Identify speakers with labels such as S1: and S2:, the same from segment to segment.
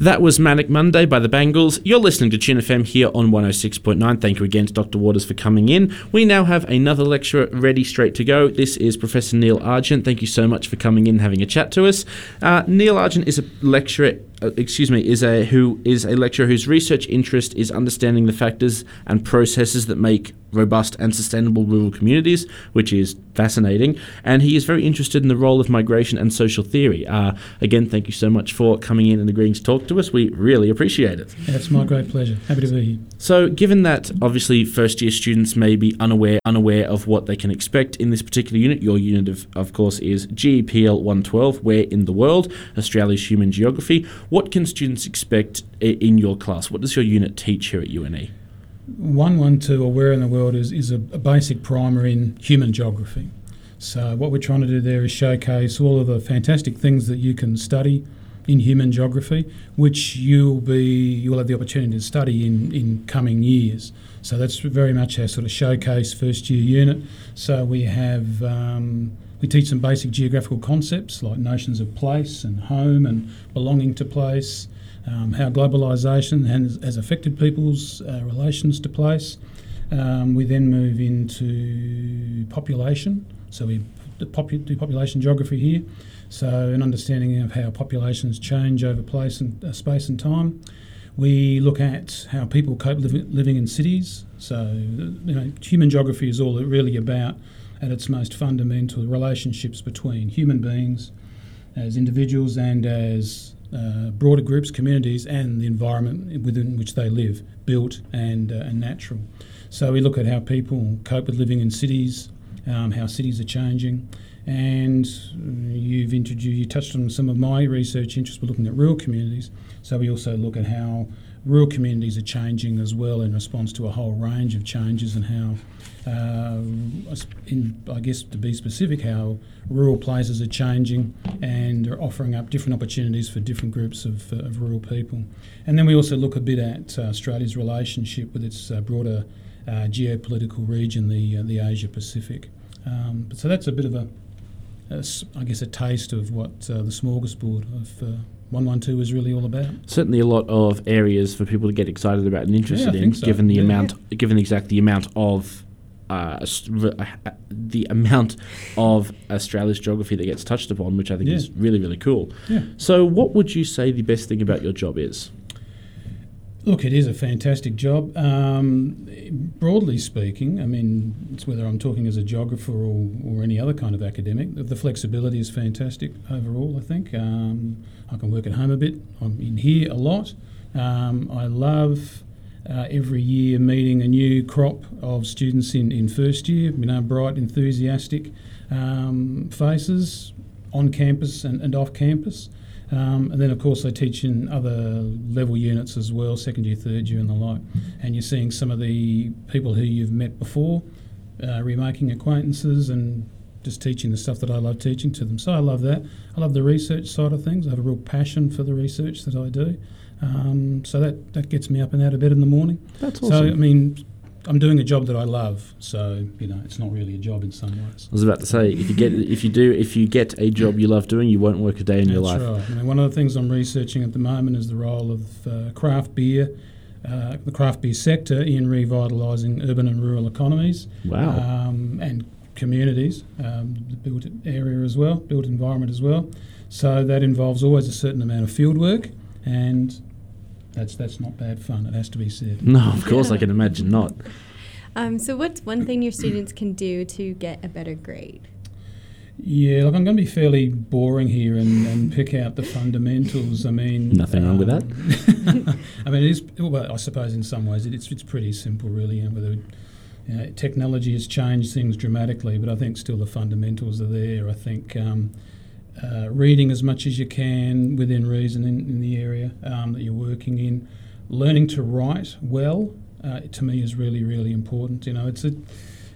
S1: That was Manic Monday by the Bangles. You're listening to Tune FM here on 106.9. Thank you again to Dr. Waters for coming in. We now have another lecturer ready straight to go. This is Professor Neil Argent. Thank you so much for coming in and having a chat to us. Uh, Neil Argent is a lecturer uh, excuse me, is a who is a lecturer whose research interest is understanding the factors and processes that make robust and sustainable rural communities, which is fascinating. And he is very interested in the role of migration and social theory. Uh, again, thank you so much for coming in and agreeing to talk to us. We really appreciate it.
S2: Yeah, it's my great pleasure. Happy to be here.
S1: So, given that obviously first year students may be unaware unaware of what they can expect in this particular unit, your unit of, of course is GEPL 112, Where in the World, Australia's Human Geography. What can students expect in your class? What does your unit teach here at UNE?
S2: 112 or Where in the World is, is a, basic primer in human geography. So, what we're trying to do there is showcase all of the fantastic things that you can study in human geography, which you'll be you'll have the opportunity to study in, in coming years. So that's very much our sort of showcase first year unit. So we have um, we teach some basic geographical concepts like notions of place and home and belonging to place, um, how globalisation has, has, affected people's uh, relations to place. Um, we then move into population. So we do population geography here. So an understanding of how populations change over place and uh, space and time. We look at how people cope living in cities. So you know, human geography is all really about at its most fundamental relationships between human beings as individuals and as uh, broader groups, communities, and the environment within which they live, built and, uh, and natural. So we look at how people cope with living in cities, um, how cities are changing, and you've introduced, you touched on some of my research interests. We're looking at rural communities, so we also look at how rural communities are changing as well in response to a whole range of changes and how uh, in, I guess to be specific, how rural places are changing and are offering up different opportunities for different groups of, uh, of rural people. And then we also look a bit at uh, Australia's relationship with its uh, broader uh, geopolitical region, the, uh, the Asia Pacific. Um, so that's a bit of a, a, I guess, a taste of what the smorgasbord of 112 is really all about.
S1: Certainly, a lot of areas for people to get excited about and interested yeah, in, so. given the yeah, amount, given exact the amount of uh, the amount of Australia's geography that gets touched upon, which I think yeah. is really, really cool.
S2: Yeah.
S1: So, what would you say the best thing about your job is?
S2: Look, it is a fantastic job. Um, broadly speaking, I mean, it's whether I'm talking as a geographer or, or any other kind of academic, the flexibility is fantastic overall, I think. Um, I can work at home a bit. I'm in here a lot. Um, I love uh, every year meeting a new crop of students in, in first year, you know, bright, enthusiastic um, faces on campus and, and off campus. Um, and then, of course, they teach in other level units as well, second year, third year, and the like. And you're seeing some of the people who you've met before, uh, remaking acquaintances and just teaching the stuff that I love teaching to them. So I love that. I love the research side of things. I have a real passion for the research that I do. Um, so that, that gets me up and out of bed in the morning.
S1: That's awesome.
S2: So, I mean, I'm doing a job that I love, so you know it's not really a job in some ways.
S1: I was about to say, if you get if you do if you get a job you love doing, you won't work a day in
S2: That's
S1: your life.
S2: Right. I mean, one of the things I'm researching at the moment is the role of uh, craft beer, uh, the craft beer sector in revitalising urban and rural economies.
S1: Wow.
S2: Um, and communities, um, the built area as well, built environment as well. So that involves always a certain amount of field work and that's that's not bad fun. It has to be said.
S1: No, of course I can imagine not.
S3: Um, so, what's one thing your students can do to get a better grade?
S2: Yeah, look, I'm going to be fairly boring here and, and pick out the fundamentals. I mean,
S1: nothing um, wrong with that.
S2: Um, I mean, it is. Well, I suppose in some ways it's it's pretty simple, really. You know, whether you know, technology has changed things dramatically, but I think still the fundamentals are there. I think. Um, uh, reading as much as you can within reason in, in the area um, that you're working in. Learning to write well, uh, to me, is really, really important. You know, it's a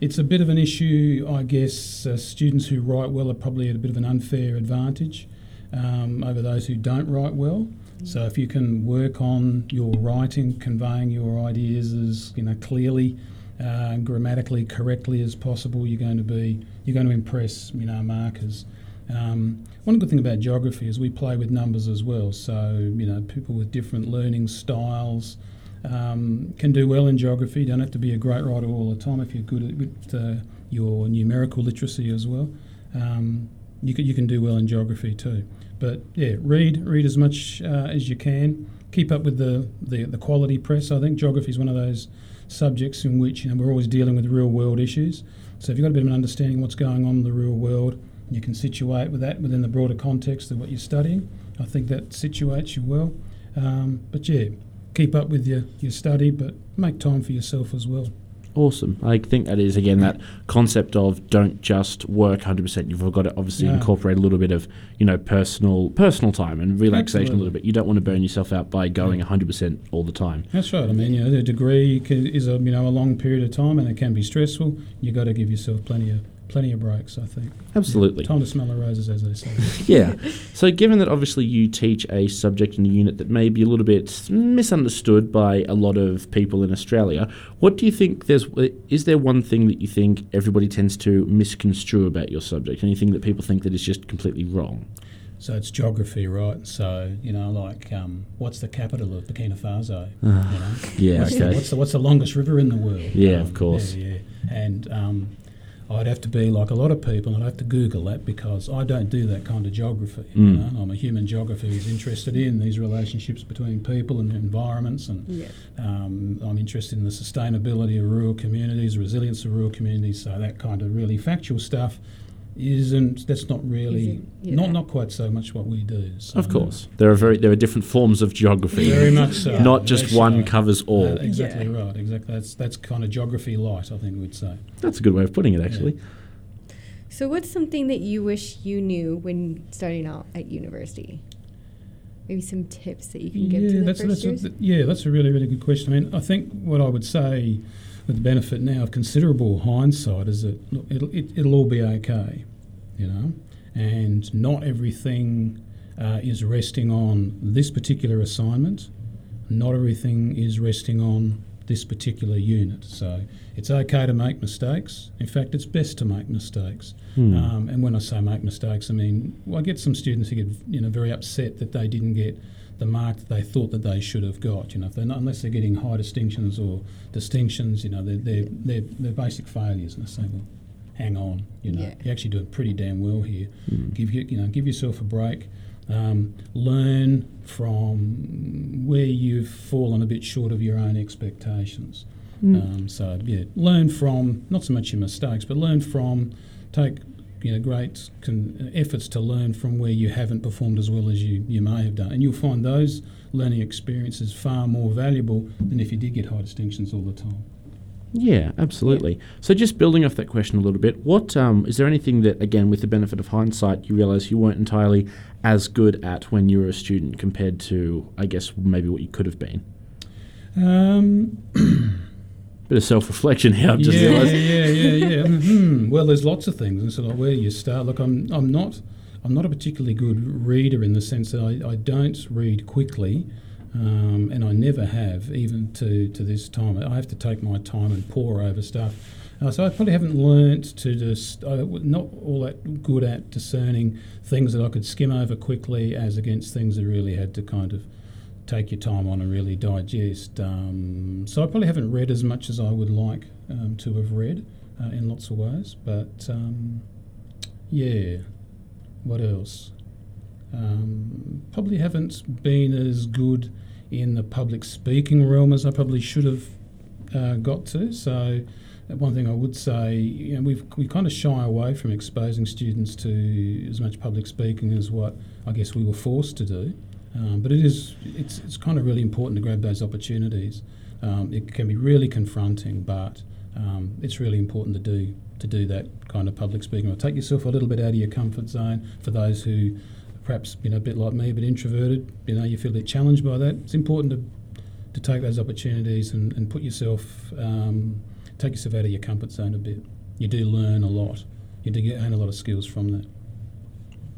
S2: it's a bit of an issue, I guess. Uh, students who write well are probably at a bit of an unfair advantage um, over those who don't write well. So if you can work on your writing, conveying your ideas as you know clearly, uh, grammatically correctly as possible, you're going to be you're going to impress you know markers. Um, one good thing about geography is we play with numbers as well. So, you know, people with different learning styles um, can do well in geography. You don't have to be a great writer all the time if you're good at with, uh, your numerical literacy as well. Um, you, can, you can do well in geography too. But yeah, read read as much uh, as you can. Keep up with the, the, the quality press. I think geography is one of those subjects in which you know we're always dealing with real world issues. So if you've got a bit of an understanding of what's going on in the real world, you can situate with that within the broader context of what you're studying. I think that situates you well. Um, but yeah, keep up with your, your study, but make time for yourself as well.
S1: Awesome. I think that is again that concept of don't just work 100%. You've got to obviously
S2: Yeah.
S1: incorporate a little bit of you know personal personal time and relaxation a little bit. You don't want to burn yourself out by going 100% all the time.
S2: That's right. I mean, you know, the degree is a you know a long period of time, and it can be stressful. You've got to give yourself plenty of plenty of breaks. I think.
S1: Absolutely.
S2: Time to smell the roses, as they say.
S1: Yeah. So, given that obviously you teach a subject in a unit that may be a little bit misunderstood by a lot of people in Australia, what do you think? There's is there one thing that you think everybody tends to misconstrue about your subject? Anything that people think that is just completely wrong?
S2: So it's geography, right? So you know, like, um, what's the capital of Burkina Faso? you
S1: Ah,
S2: know?
S1: Yeah.
S2: What's, the,
S1: Okay.
S2: what's the what's the longest river in the world?
S1: Yeah,
S2: Um,
S1: of course.
S2: Yeah, yeah. And um, I'd have to be like a lot of people, and I'd have to Google that because I don't do that kind of geography. You
S1: Mm.
S2: know? I'm a human geographer who's interested in these relationships between people and environments, and
S3: Yeah.
S2: um, I'm interested in the sustainability of rural communities, resilience of rural communities. So that kind of really factual stuff isn't. That's not really
S3: Isn't- yeah.
S2: not not quite so much what we do. So,
S1: Of course, there are very there are different forms of geography.
S2: Very much so.
S1: Not just
S2: Very
S1: one
S2: so.
S1: covers all.
S2: Uh, exactly
S3: Yeah.
S2: right. Exactly. That's that's kind of geography light. I think we'd say.
S1: That's a good way of putting it, actually.
S3: So, what's something that you wish you knew when starting out at university? Maybe some tips that you can give to the
S2: that's,
S3: first
S2: that's
S3: years.
S2: a, yeah, that's a really really good question. I mean, I think what I would say, with the benefit now of considerable hindsight, is that look, it'll it, it'll all be okay, you know, and not everything uh, is resting on this particular assignment. Not everything is resting on this particular unit. So it's okay to make mistakes. In fact, it's best to make mistakes.
S1: Hmm.
S2: Um, and when I say make mistakes, I mean well, I get some students who get you know very upset that they didn't get the mark that they thought that they should have got. You know, if they're not, unless they're getting high distinctions or distinctions, you know, they're they're they're, they're basic failures. And I say, well, hang on, you know,
S3: Yeah.
S2: you're actually doing pretty damn well here.
S1: Hmm.
S2: Give you you know give yourself a break. Um, learn from where you've fallen a bit short of your own expectations.
S1: Hmm.
S2: Um, so yeah, learn from not so much your mistakes, but learn from take you know great con- efforts to learn from where you haven't performed as well as you, you may have done, and you'll find those learning experiences far more valuable than if you did get high distinctions all the time.
S1: Yeah, absolutely. So, just building off that question a little bit, what um, is there anything that, again, with the benefit of hindsight, you realise you weren't entirely as good at when you were a student compared to, I guess, maybe what you could have been?
S2: Um,
S1: Bit of self-reflection here. I've just
S2: yeah,
S1: realised.
S2: yeah, yeah, yeah. hmm Well, there's lots of things, and so like where do you start? Look, I'm, I'm not, I'm not a particularly good reader in the sense that I, I don't read quickly, um, and I never have, even to, to this time. I have to take my time and pore over stuff. Uh, so I probably haven't learnt to just, w- not all that good at discerning things that I could skim over quickly as against things that really had to kind of take your time on and really digest. Um, so I probably haven't read as much as I would like um, to have read uh, in lots of ways. But um, yeah, what else? Um, probably haven't been as good in the public speaking realm as I probably should have uh, got to. So uh, one thing I would say, you know, we've, we kind of shy away from exposing students to as much public speaking as what I guess we were forced to do. Um, but it is it's, it's kind of really important to grab those opportunities. Um, it can be really confronting, but um, it's really important to do to do that kind of public speaking. Or take yourself a little bit out of your comfort zone. For those who perhaps you know a bit like me, but introverted, you know you feel a bit challenged by that. It's important to to take those opportunities and, and put yourself um, take yourself out of your comfort zone a bit. You do learn a lot. You do gain a lot of skills from that.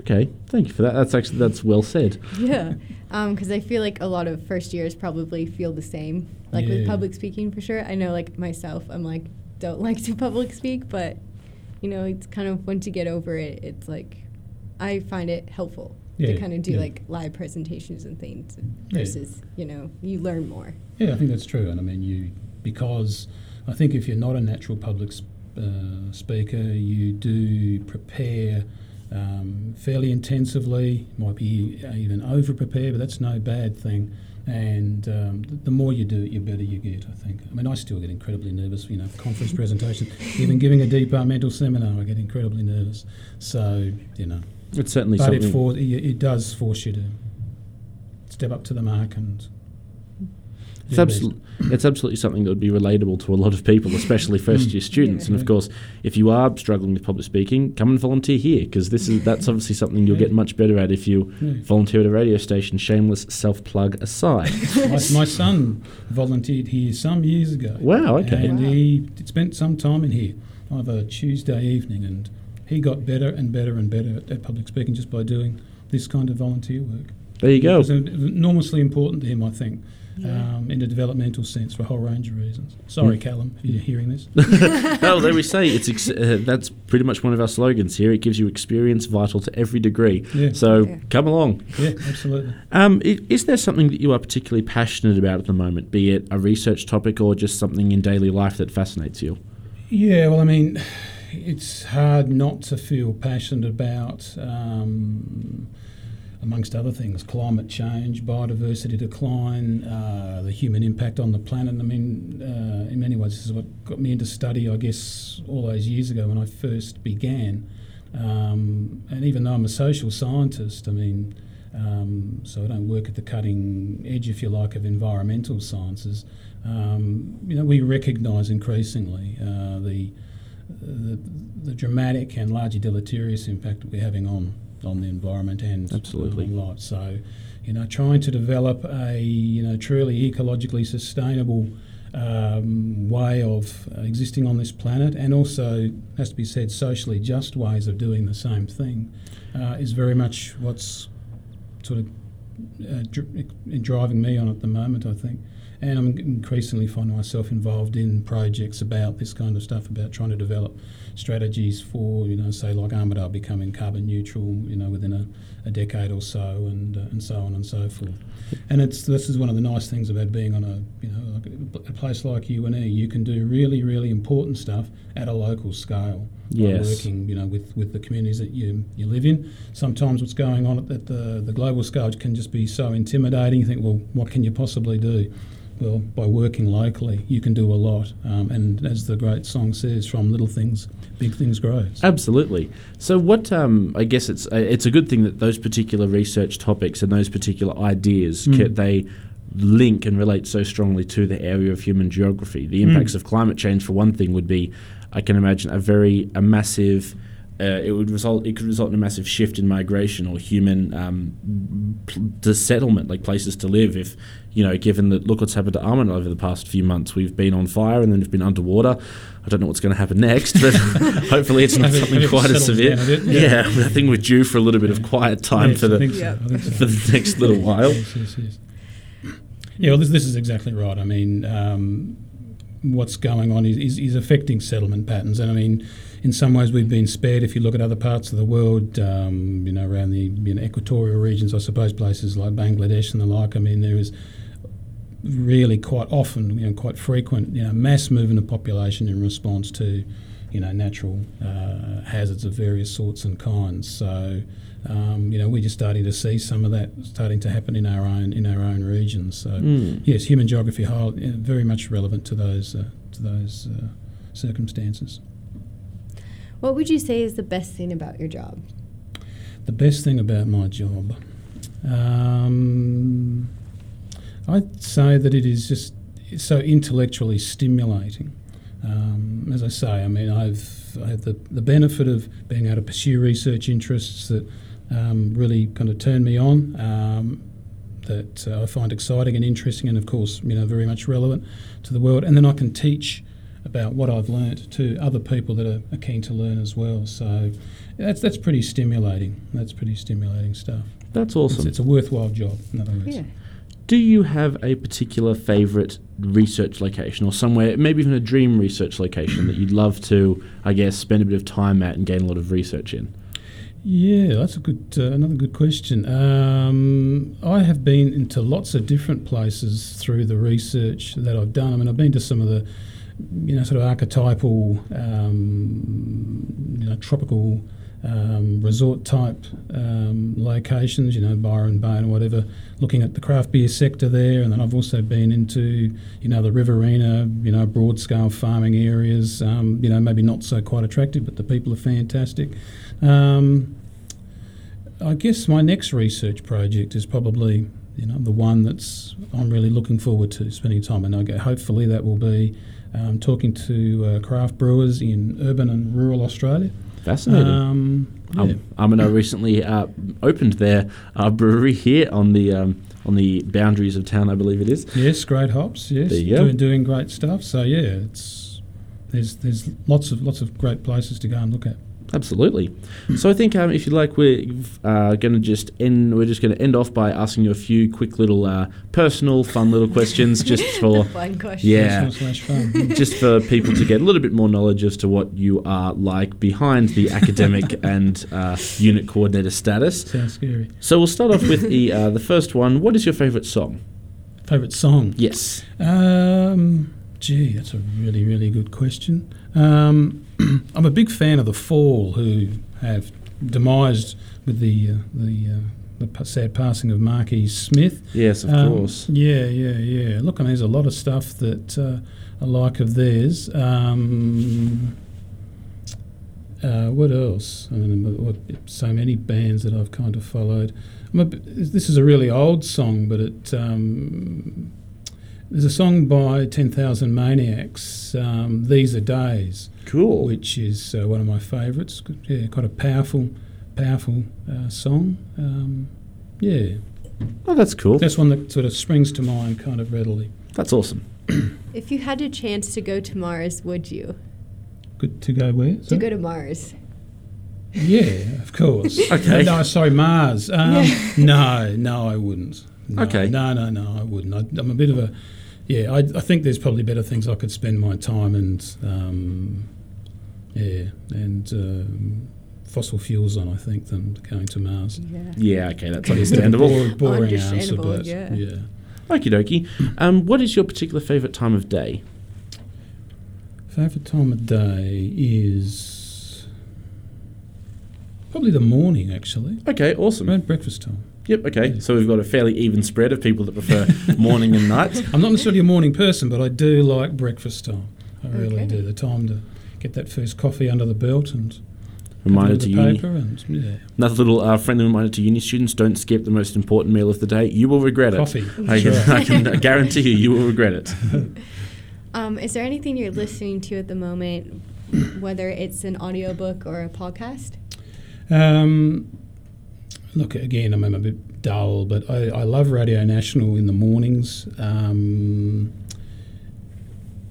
S1: Okay, thank you for that. That's actually that's well said.
S3: Yeah, because I feel like a lot of first years probably feel the same. Like with public speaking, for sure. I know, like myself, I'm like don't like to public speak, but you know, it's kind of once you get over it, it's like I find it helpful
S2: Yeah,
S3: to kind of do
S2: yeah.
S3: like live presentations and things
S2: Yeah.
S3: versus you know you learn more.
S2: Yeah, I think that's true. And I mean, you because I think if you're not a natural public sp- uh, speaker, you do prepare um, fairly intensively. Might be even over prepare, but that's no bad thing. And um, th- the more you do it, the better you get. I think. I mean, I still get incredibly nervous. You know, conference presentations, even giving a departmental seminar, I get incredibly nervous. So you know,
S1: It's certainly
S2: but
S1: something.
S2: it, for, it, it does force you to step up to the mark and.
S1: It's,
S2: do your best.
S1: absolutely, it's absolutely something that would be relatable to a lot of people, especially first year students. And of
S2: Yeah.
S1: course, if you are struggling with public speaking, come and volunteer here because this is that's obviously something you'll get much better at if you
S2: Yeah.
S1: volunteer at a radio station. Shameless self plug aside.
S2: my, my son volunteered here some years ago.
S1: wow. Okay.
S2: And
S3: Wow.
S2: he spent some time in here of a Tuesday evening, and he got better and better and better at, at public speaking just by doing this kind of volunteer work.
S1: There you go.
S2: It was enormously important to him, I think,
S3: Yeah.
S2: um, in a developmental sense for a whole range of reasons. Sorry, Callum, if you're hearing this.
S1: oh, there we say it's ex- uh, that's pretty much one of our slogans here. It gives you experience vital to every degree.
S2: Yeah.
S1: So
S3: Yeah.
S1: come along.
S2: yeah, absolutely.
S1: Um, i- is there something that you are particularly passionate about at the moment, be it a research topic or just something in daily life that fascinates you?
S2: Yeah, well, I mean, it's hard not to feel passionate about, um, amongst other things, climate change, biodiversity decline, uh, the human impact on the planet. I mean, uh, in many ways, this is what got me into study, I guess, all those years ago when I first began. Um, and even though I'm a social scientist, I mean, um, so I don't work at the cutting edge, if you like, of environmental sciences. Um, you know, we recognise increasingly uh, the, the the dramatic and largely deleterious impact that we're having on on the environment and
S1: Absolutely.
S2: life. So, you know, trying to develop a you know truly ecologically sustainable um, way of existing on this planet, and also has to be said socially just ways of doing the same thing, uh, is very much what's sort of uh, dri- driving me on at the moment. I think. And I'm increasingly finding myself involved in projects about this kind of stuff, about trying to develop strategies for, you know, say like Armidale becoming carbon neutral, you know, within a, a decade or so, and uh, and so on and so forth. And it's this is one of the nice things about being on a you know like a, a place like UNE. You can do really really important stuff at a local scale. by
S1: Yes.
S2: working you know with, with the communities that you, you live in. Sometimes what's going on at the the global scale can just be so intimidating. You think, well, what can you possibly do? Well, by working locally, you can do a lot. Um, and as the great song says, from little things, big things grow.
S1: Absolutely. So, what um, I guess it's uh, it's a good thing that those particular research topics and those particular ideas
S2: Mm.
S1: ca- they link and relate so strongly to the area of human geography. The impacts of climate change, for one thing, would be, I can imagine, a very a massive. Uh, it would result. It could result in a massive shift in migration or human um, pl- to settlement, like places to live. If you know, given that look what's happened to Armand over the past few months, we've been on fire and then we've been underwater. I don't know what's going to happen next, but hopefully it's not something
S2: it
S1: quite as severe.
S2: down
S1: Yeah,
S2: yeah.
S1: I think we're due for a little bit of quiet time
S2: Yes,
S1: for the
S2: so.
S3: Yeah.
S2: I think so.
S1: for the next little while.
S2: Yes, yes, yes. Yeah, well, this, this is exactly right. I mean, um, what's going on is, is, is affecting settlement patterns. And I mean, in some ways, we've been spared. If you look at other parts of the world, um, you know, around the you know, equatorial regions, I suppose places like Bangladesh and the like, I mean, there is really quite often, you know, quite frequent, you know, mass movement of population in response to, you know, natural uh, hazards of various sorts and kinds. So, um, you know, we're just starting to see some of that starting to happen in our own in our own regions. So,
S1: Mm.
S2: yes, human geography very much relevant to those uh, to those uh, circumstances.
S3: What would you say is the best thing about your job?
S2: The best thing about my job, um, I'd say that it is just so intellectually stimulating. Um, as I say, I mean, I've I have the, the benefit of being able to pursue research interests that um, really kind of turn me on, um, that uh, I find exciting and interesting, and of course, you know, very much relevant to the world. And then I can teach about what I've learnt to other people that are, are keen to learn as well. So that's that's pretty stimulating. That's pretty stimulating stuff.
S1: That's
S2: It's,
S1: awesome.
S2: it's a worthwhile job, in other words.
S3: Yeah.
S1: Do you have a particular favourite research location or somewhere, maybe even a dream research location that you'd love to, I guess, spend a bit of time at and gain a lot of research in?
S2: Yeah, that's a good uh, another good question. Um, I have been into lots of different places through the research that I've done. I mean, I've been to some of the you know sort of archetypal, um, you know, tropical um, resort type um, locations, you know, Byron Bay and whatever, looking at the craft beer sector there. And then I've also been into, you know, the Riverina, you know, broad scale farming areas, um, you know, maybe not so quite attractive, but the people are fantastic. Um, I guess my next research project is probably, you know, the one that's I'm really looking forward to spending time. And I hopefully that will be um, talking to uh, craft brewers in urban and rural Australia.
S1: Fascinating. Um, yeah. um, Amino recently uh, opened their uh, brewery here on the um, on the boundaries of town, I believe it is.
S2: Yes, great hops. Yes, doing, doing great stuff. So yeah, it's there's there's lots of lots of great places to go and look at.
S1: Absolutely. So I think um, if you like, we're uh, going to just end. We're just going to end off by asking you a few quick little uh, personal, fun little questions, just for
S3: fun questions.
S1: yeah, just for people to get a little bit more knowledge as to what you are like behind the academic and uh, unit coordinator status.
S2: Sounds scary.
S1: So we'll start off with the uh, the first one. What is your favourite song?
S2: Favourite song?
S1: Yes.
S2: Um, gee, that's a really really good question. Um, I'm a big fan of the Fall, who have demised with the uh, the, uh, the sad passing of Marquis Smith.
S1: Yes, of um, course.
S2: Yeah, yeah, yeah. Look, and there's a lot of stuff that uh, I like of theirs. Um, uh, what else? I mean, what, so many bands that I've kind of followed. A, this is a really old song, but it um, there's a song by 10,000 Maniacs, um, These Are Days.
S1: Cool.
S2: Which is uh, one of my favourites. Yeah, quite a powerful, powerful uh, song. Um, yeah.
S1: Oh, that's cool.
S2: That's one that sort of springs to mind kind of readily.
S1: That's awesome.
S3: if you had a chance to go to Mars, would you?
S2: Good to go where?
S3: Sorry? To go to Mars.
S2: Yeah, of course.
S1: okay.
S2: No, sorry, Mars. Um, no, no, I wouldn't. No,
S1: okay.
S2: No, no, no, I wouldn't. I, am a bit of a, yeah. I, I, think there's probably better things I could spend my time and, um, yeah, and um, fossil fuels on. I think than going to Mars.
S3: Yeah.
S1: Yeah. Okay, that's understandable.
S2: boring, boring answer, but
S3: yeah.
S2: yeah.
S1: Okie dokie. Um, what is your particular favourite time of day?
S2: Favourite time of day is probably the morning, actually.
S1: Okay, awesome.
S2: Around breakfast time.
S1: Yep, okay. So we've got a fairly even spread of people that prefer morning and night.
S2: I'm not necessarily a morning person, but I do like breakfast time. I really okay. do. The time to get that first coffee under the belt and
S1: reminder to uni.
S2: And, yeah.
S1: Another little uh, friendly reminder to uni students: don't skip the most important meal of the day. You will regret
S2: coffee.
S1: it. Coffee. I can, I can guarantee you, you will regret it.
S3: Um, is there anything you're listening to at the moment, whether it's an audiobook or a podcast?
S2: Um, look, again, I'm, a bit dull, but I, I, love Radio National in the mornings. Um,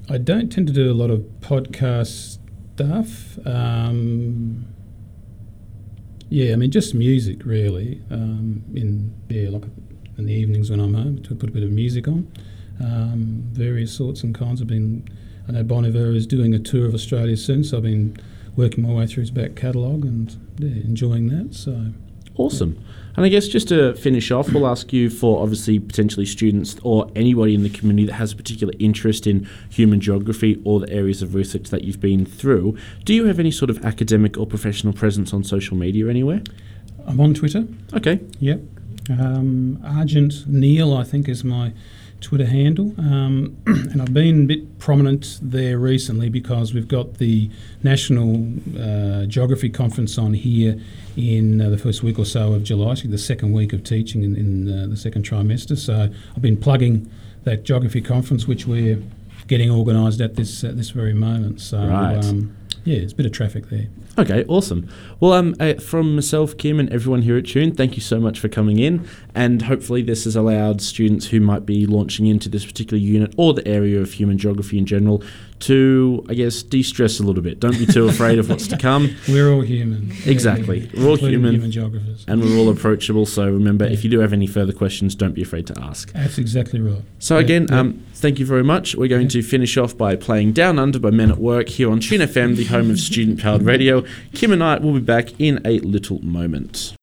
S2: I don't tend to do a lot of podcast stuff. Um, yeah, I mean, just music really. Um, in yeah, like in the evenings when I'm home, to put a bit of music on. Um, various sorts and kinds. I've been. I know Bon Iver is doing a tour of Australia soon, so I've been working my way through his back catalogue and yeah, enjoying that. So
S1: Awesome. And I guess just to finish off, we'll ask you for obviously potentially students or anybody in the community that has a particular interest in human geography or the areas of research that you've been through. Do you have any sort of academic or professional presence on social media anywhere?
S2: I'm on Twitter.
S1: Okay.
S2: Yep. Um, Argent Neil, I think, is my Twitter handle. Um, and I've been a bit prominent there recently because we've got the National uh, Geography Conference on here in uh, the first week or so of July, so the second week of teaching in, in uh, the second trimester. So I've been plugging that geography conference, which we're getting organised at this at this very moment. So
S1: right.
S2: um, yeah, it's a bit of traffic there.
S1: Okay, awesome. Well, um, uh, from myself, Kim, and everyone here at Tune, thank you so much for coming in. And hopefully, this has allowed students who might be launching into this particular unit or the area of human geography in general to, I guess, de stress a little bit. Don't be too afraid of what's to come.
S2: We're all human.
S1: Exactly. We're all human.
S2: Human geographers.
S1: And we're all approachable. So remember, if you do have any further questions, don't be afraid to ask.
S2: That's exactly right.
S1: So
S2: Yeah,
S1: again,
S2: yeah.
S1: um, thank you very much. We're going to finish off by playing Down Under by Men at Work here on Tune FM, the home of student-powered radio. Kim and I will be back in a little moment.